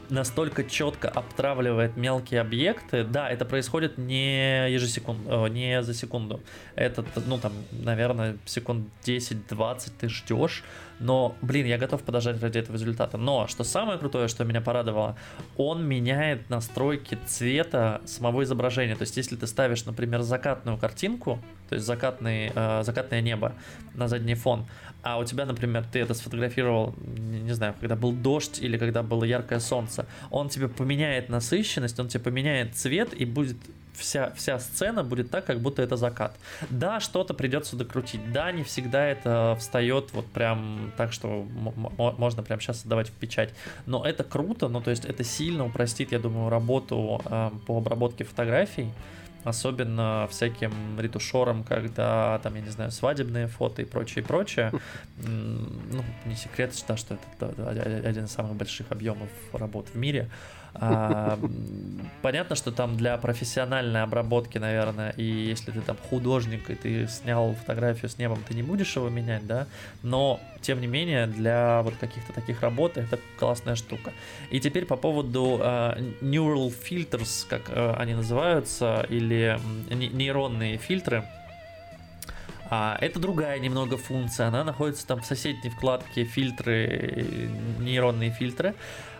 настолько четко обтравливает мелкие объекты. Да, это происходит не ежесекунд, не за секунду. Это, ну, там, наверное, секунд 10-20 ты ждешь. Но, блин, я готов подождать ради этого результата. Но, что самое крутое, что меня порадовало, он меняет настройки цвета самого изображения. То есть, если ты ставишь, например, закатную картинку, то есть закатный, э, закатное небо на задний фон, а у тебя, например, ты это сфотографировал, не знаю, когда был дождь или когда было яркое солнце, он тебе поменяет насыщенность, он тебе поменяет цвет и будет вся, вся сцена будет так, как будто это закат. Да, что-то придется докрутить. Да, не всегда это встает вот прям так, что можно прям сейчас отдавать в печать. Но это круто, ну то есть это сильно упростит, я думаю, работу э, по обработке фотографий особенно всяким ретушерам, когда там, я не знаю, свадебные фото и прочее, и прочее. Ну, не секрет, что, что это один из самых больших объемов работ в мире. А, понятно, что там для профессиональной обработки, наверное, и если ты там художник, и ты снял фотографию с небом, ты не будешь его менять, да, но, тем не менее, для вот каких-то таких работ это классная штука. И теперь по поводу uh, neural filters, как uh, они называются, или нейронные фильтры, а, это другая немного функция, она находится там в соседней вкладке фильтры, нейронные фильтры.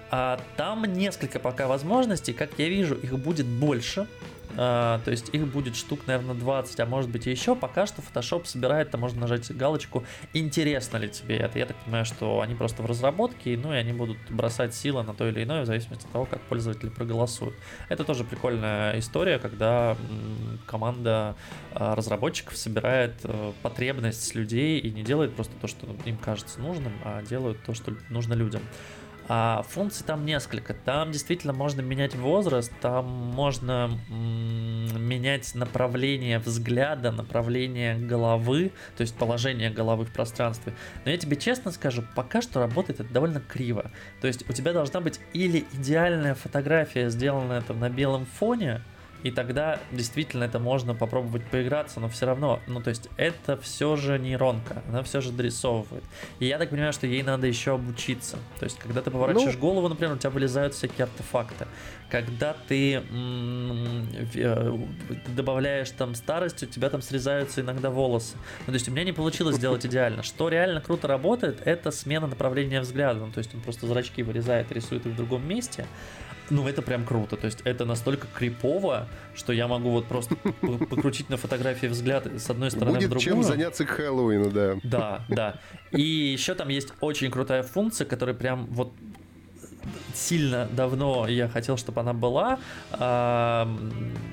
А, там несколько пока возможностей, как я вижу, их будет больше. А, то есть их будет штук, наверное, 20, а может быть и еще. Пока что Photoshop собирает, там можно нажать галочку «Интересно ли тебе это?». Я так понимаю, что они просто в разработке, ну и они будут бросать силы на то или иное, в зависимости от того, как пользователи проголосуют. Это тоже прикольная история, когда команда а, разработчиков собирает э, потребность людей и не делает просто то, что им кажется нужным, а делают то, что нужно людям. А функций там несколько. Там действительно можно менять возраст, там можно менять направление взгляда, направление головы, то есть положение головы в пространстве. Но я тебе честно скажу, пока что работает это довольно криво. То есть у тебя должна быть или идеальная фотография, сделанная там на белом фоне, и тогда действительно это можно попробовать поиграться, но все равно, ну то есть это все же нейронка, она все же дорисовывает. И я так понимаю, что ей надо еще обучиться. То есть когда ты поворачиваешь ну... голову, например, у тебя вылезают всякие артефакты. Когда ты м- э, добавляешь там старость, у тебя там срезаются иногда волосы. Ну, то есть у меня не получилось сделать идеально. Что реально круто работает, это смена направления взгляда. Ну, то есть он просто зрачки вырезает, рисует их в другом месте. Ну, это прям круто. То есть это настолько крипово, что я могу вот просто покрутить на фотографии взгляд с одной стороны Будет в другую. чем заняться к Хэллоуину, да. Да, да. И еще там есть очень крутая функция, которая прям вот сильно давно я хотел, чтобы она была.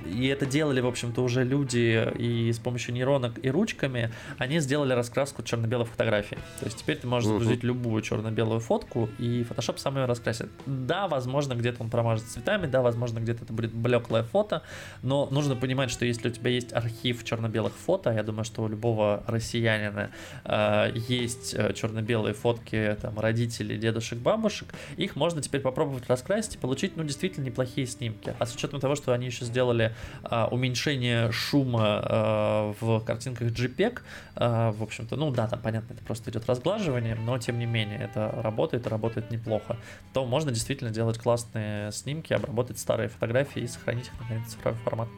И это делали, в общем-то, уже люди и с помощью нейронок и ручками. Они сделали раскраску черно-белой фотографии. То есть теперь ты можешь загрузить uh-huh. любую черно-белую фотку, и Photoshop сам ее раскрасит. Да, возможно, где-то он промажет цветами, да, возможно, где-то это будет блеклое фото, но нужно понимать, что если у тебя есть архив черно-белых фото, я думаю, что у любого россиянина э, есть э, черно-белые фотки там, родителей, дедушек, бабушек, их можно теперь попробовать раскрасить и получить, ну, действительно неплохие снимки. А с учетом того, что они еще сделали а, уменьшение шума а, в картинках JPEG, а, в общем-то, ну да, там понятно, это просто идет разглаживание, но тем не менее это работает, работает неплохо, то можно действительно делать классные снимки, обработать старые фотографии и сохранить их на цифровой формат.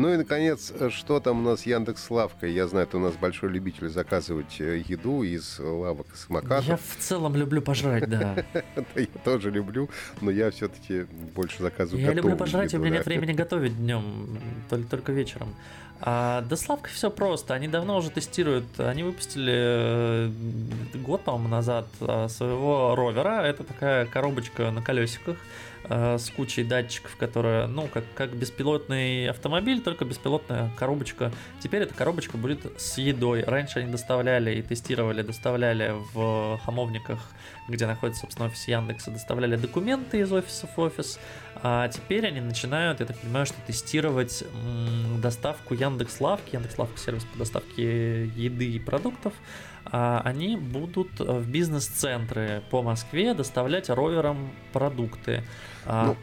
Ну и, наконец, что там у нас Яндекс Лавка? Я знаю, ты у нас большой любитель заказывать э, еду из лавок и самокатов. Я в целом люблю пожрать, да. Я тоже люблю, но я все-таки больше заказываю Я люблю пожрать, у меня нет времени готовить днем, только вечером. А до Славкой все просто. Они давно уже тестируют. Они выпустили э, год, по-моему, назад э, своего ровера. Это такая коробочка на колесиках Э, с кучей датчиков, которая, ну, как, как беспилотный автомобиль, только беспилотная коробочка. Теперь эта коробочка будет с едой. Раньше они доставляли и тестировали, доставляли в хамовниках, где находится, собственно, офис Яндекса, доставляли документы из офиса в офис. А теперь они начинают, я так понимаю, что тестировать доставку Яндекс Лавки, Яндекс Лавка сервис по доставке еды и продуктов, они будут в бизнес-центры по Москве доставлять роверам продукты. А, ну,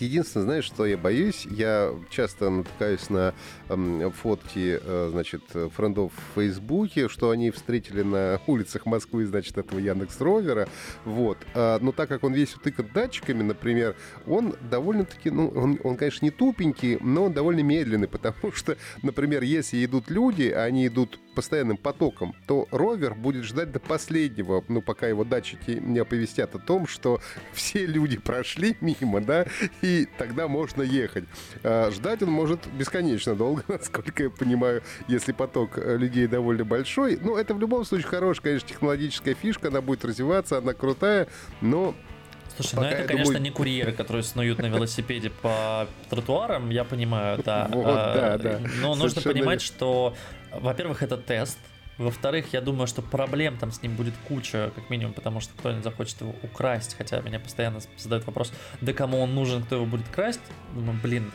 Единственное, знаешь, что я боюсь? Я часто натыкаюсь на э, фотки, э, значит, френдов в Фейсбуке, что они встретили на улицах Москвы, значит, этого Яндекс Ровера. Вот. А, но так как он весь утыкан датчиками, например, он довольно-таки, ну, он, он, конечно, не тупенький, но он довольно медленный, потому что, например, если идут люди, они идут постоянным потоком, то ровер будет ждать до последнего, ну, пока его датчики не оповестят о том, что все люди прошли мимо, да, и тогда можно ехать. А ждать он может бесконечно долго, насколько я понимаю, если поток э, людей довольно большой. Ну, это в любом случае хорошая, конечно, технологическая фишка, она будет развиваться, она крутая, но Слушай, ну это, конечно, думаю... не курьеры, которые снуют на велосипеде по тротуарам, я понимаю, да. Вот, да, да. Но нужно понимать, что, во-первых, это тест, во-вторых, я думаю, что проблем там с ним будет куча, как минимум, потому что кто-нибудь захочет его украсть, хотя меня постоянно задают вопрос, да кому он нужен, кто его будет красть. Думаю, блин,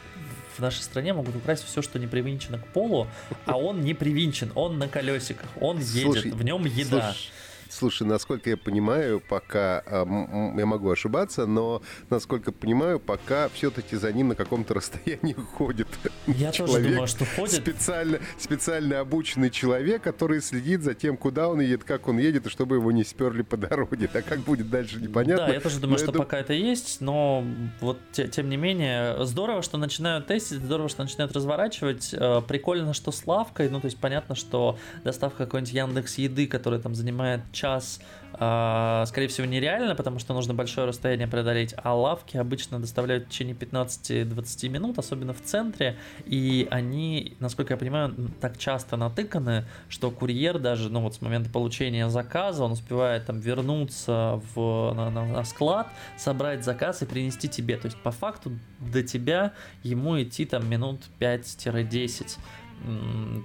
в нашей стране могут украсть все, что не привинчено к полу, а он не привинчен, он на колесиках, он едет, слушай, в нем еда. Слушай, Слушай, насколько я понимаю, пока а, я могу ошибаться, но насколько понимаю, пока все-таки за ним на каком-то расстоянии ходит. Я человек, тоже думаю, что ходит. Специально, специально обученный человек, который следит за тем, куда он едет, как он едет, и чтобы его не сперли по дороге. А как будет дальше, непонятно. Да, я тоже думаю, но что это... пока это есть, но вот тем не менее, здорово, что начинают тестить, здорово, что начинают разворачивать. Э, прикольно, что с лавкой, ну то есть понятно, что доставка какой-нибудь Яндекс Еды, которая там занимает час, а, скорее всего, нереально, потому что нужно большое расстояние преодолеть, а лавки обычно доставляют в течение 15-20 минут, особенно в центре, и они, насколько я понимаю, так часто натыканы, что курьер даже, ну вот с момента получения заказа, он успевает там вернуться в, на, на, на склад, собрать заказ и принести тебе, то есть по факту до тебя ему идти там минут 5-10,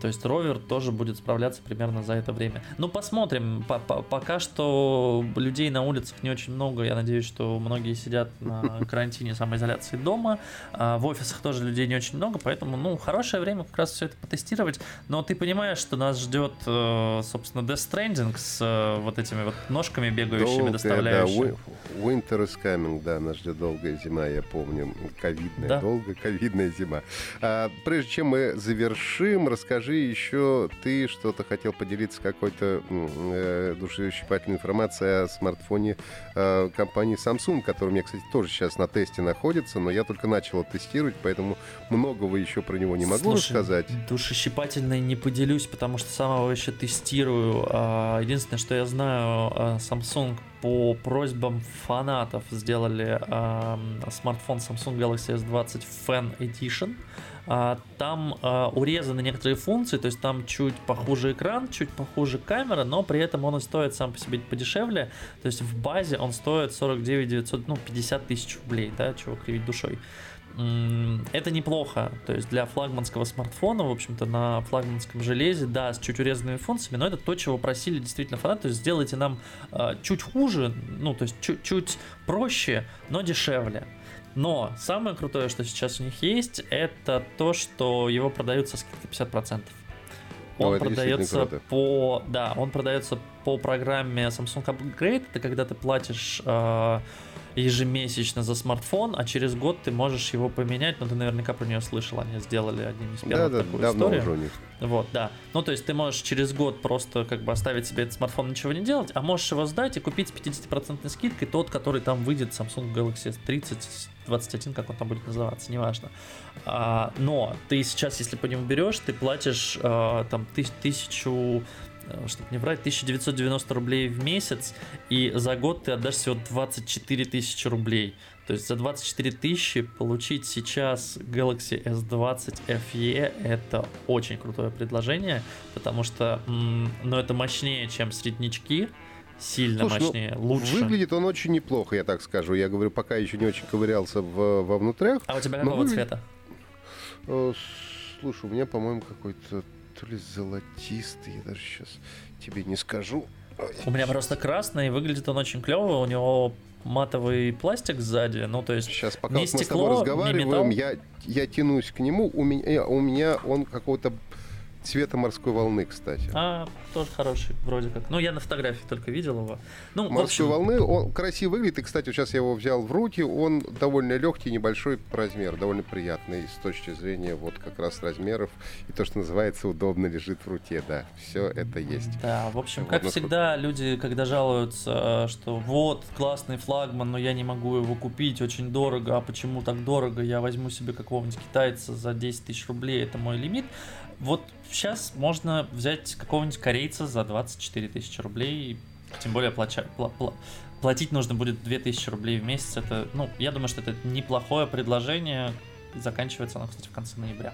то есть ровер тоже будет справляться примерно за это время. Ну, посмотрим. Пока что людей на улицах не очень много. Я надеюсь, что многие сидят на карантине самоизоляции дома. А в офисах тоже людей не очень много, поэтому, ну, хорошее время как раз все это потестировать. Но ты понимаешь, что нас ждет, э, собственно, Death Stranding с э, вот этими вот ножками бегающими, долгая, доставляющими. Да, winter is coming, да, нас ждет долгая зима, я помню. Ковидная, да? долгая ковидная зима. А, прежде чем мы завершим завершим, расскажи еще, ты что-то хотел поделиться какой-то э, душещипательной информацией о смартфоне э, компании Samsung, который у меня, кстати, тоже сейчас на тесте находится, но я только начал тестировать, поэтому многого еще про него не могу Слушай, рассказать. Душещипательной не поделюсь, потому что сам его еще тестирую. А, единственное, что я знаю, а, Samsung по просьбам фанатов сделали э, смартфон Samsung Galaxy S20 Fan Edition. Там а, урезаны некоторые функции, то есть там чуть похуже экран, чуть похуже камера, но при этом он и стоит сам по себе подешевле. То есть в базе он стоит 49 900, ну 50 тысяч рублей, да, чего кривить душой. Это неплохо, то есть для флагманского смартфона, в общем-то, на флагманском железе, да, с чуть урезанными функциями, но это то, чего просили действительно фанаты, то есть сделайте нам э, чуть хуже, ну, то есть чуть-чуть проще, но дешевле. Но самое крутое, что сейчас у них есть, это то, что его продают со скидкой 50%. Он О, продается по, да, он продается по программе Samsung Upgrade. Это когда ты платишь э, ежемесячно за смартфон, а через год ты можешь его поменять. Но ты наверняка про нее слышал, они сделали одним из первых да, такую да, историю. Уже у них. Вот, да. Ну, то есть ты можешь через год просто как бы оставить себе этот смартфон, ничего не делать, а можешь его сдать и купить с 50% скидкой тот, который там выйдет Samsung Galaxy S30 21, как он там будет называться, неважно. А, но ты сейчас, если по нему берешь, ты платишь а, там тысяч, тысячу э, чтобы не врать, 1990 рублей в месяц, и за год ты отдашь всего 24 тысячи рублей. То есть за 24 тысячи получить сейчас Galaxy S20 FE это очень крутое предложение, потому что ну, это мощнее, чем среднячки, сильно Слушай, ну, мощнее, ну, лучше. Выглядит он очень неплохо, я так скажу. Я говорю, пока еще не очень ковырялся в, во внутрях. А у тебя какого выглядит... цвета? Э, слушай, у меня, по-моему, какой-то то ли золотистый, я даже сейчас тебе не скажу. У меня просто красный, выглядит он очень клево, у него матовый пластик сзади, ну то есть сейчас пока не вот стекло, мы с тобой разговариваем, я я тянусь к нему, у меня у меня он какого-то цвета морской волны, кстати. А, тоже хороший, вроде как. Ну, я на фотографии только видел его. Ну, Морской общем... волны, он красиво выглядит. И, кстати, сейчас я его взял в руки. Он довольно легкий, небольшой размер, довольно приятный с точки зрения вот как раз размеров. И то, что называется, удобно лежит в руке, да. Все это есть. Да, в общем, вот, как насколько... всегда, люди, когда жалуются, что вот, классный флагман, но я не могу его купить, очень дорого. А почему так дорого? Я возьму себе какого-нибудь китайца за 10 тысяч рублей, это мой лимит вот сейчас можно взять какого-нибудь корейца за 24 тысячи рублей, тем более плача, пла, пла, платить нужно будет 2000 рублей в месяц. Это, ну, я думаю, что это неплохое предложение. Заканчивается оно, кстати, в конце ноября.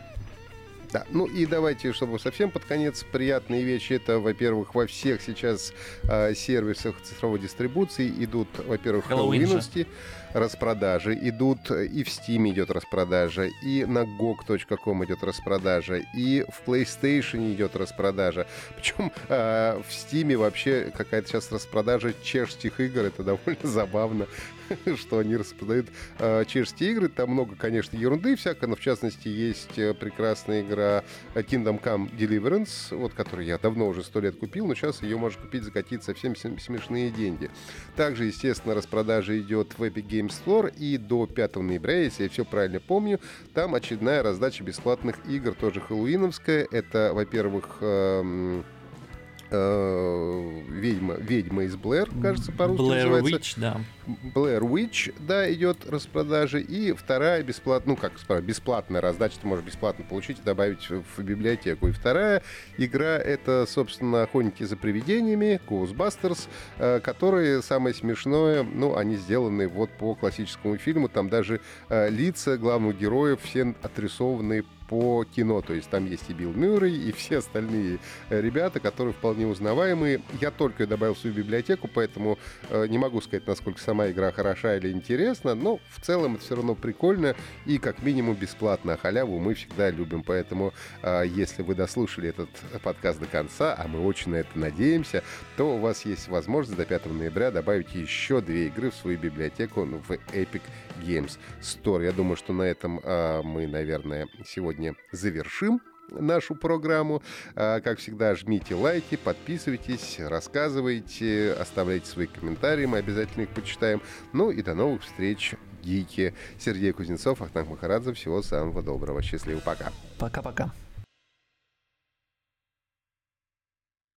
Да, ну и давайте, чтобы совсем под конец приятные вещи. Это, во-первых, во всех сейчас э, сервисах цифровой дистрибуции идут, во-первых, хэллоуиновские распродажи идут, и в Steam идет распродажа, и на GOG.com идет распродажа, и в PlayStation идет распродажа. Причем э, в Steam вообще какая-то сейчас распродажа чешских игр, это довольно забавно. что они распродают э, чешские игры. Там много, конечно, ерунды всякой, но в частности есть э, прекрасная игра Kingdom Come Deliverance, вот, которую я давно уже сто лет купил, но сейчас ее можно купить за какие-то совсем смешные деньги. Также, естественно, распродажа идет в Epic Games Store, и до 5 ноября, если я все правильно помню, там очередная раздача бесплатных игр, тоже хэллоуиновская. Это, во-первых, э, э, ведьма, ведьма из Блэр, кажется, по-русски Blair называется. Witch, да. Blair Witch, да, идет распродажа. И вторая бесплатная, ну как бесплатная раздача, ты можешь бесплатно получить и добавить в библиотеку. И вторая игра это, собственно, охотники за привидениями, Ghostbusters, э, которые, самое смешное, ну, они сделаны вот по классическому фильму. Там даже э, лица главных героев все отрисованы по кино. То есть там есть и Билл Мюррей, и все остальные э, ребята, которые вполне узнаваемые. Я только добавил в свою библиотеку, поэтому э, не могу сказать, насколько сама игра хороша или интересна, но в целом это все равно прикольно и как минимум бесплатно. А халяву мы всегда любим, поэтому э, если вы дослушали этот подкаст до конца, а мы очень на это надеемся, то у вас есть возможность до 5 ноября добавить еще две игры в свою библиотеку в Epic Games Store. Я думаю, что на этом э, мы, наверное, сегодня завершим нашу программу. А, как всегда, жмите лайки, подписывайтесь, рассказывайте, оставляйте свои комментарии, мы обязательно их почитаем. Ну и до новых встреч, гики. Сергей Кузнецов, Ахтанг Махарадзе. Всего самого доброго. Счастливо. Пока. Пока-пока.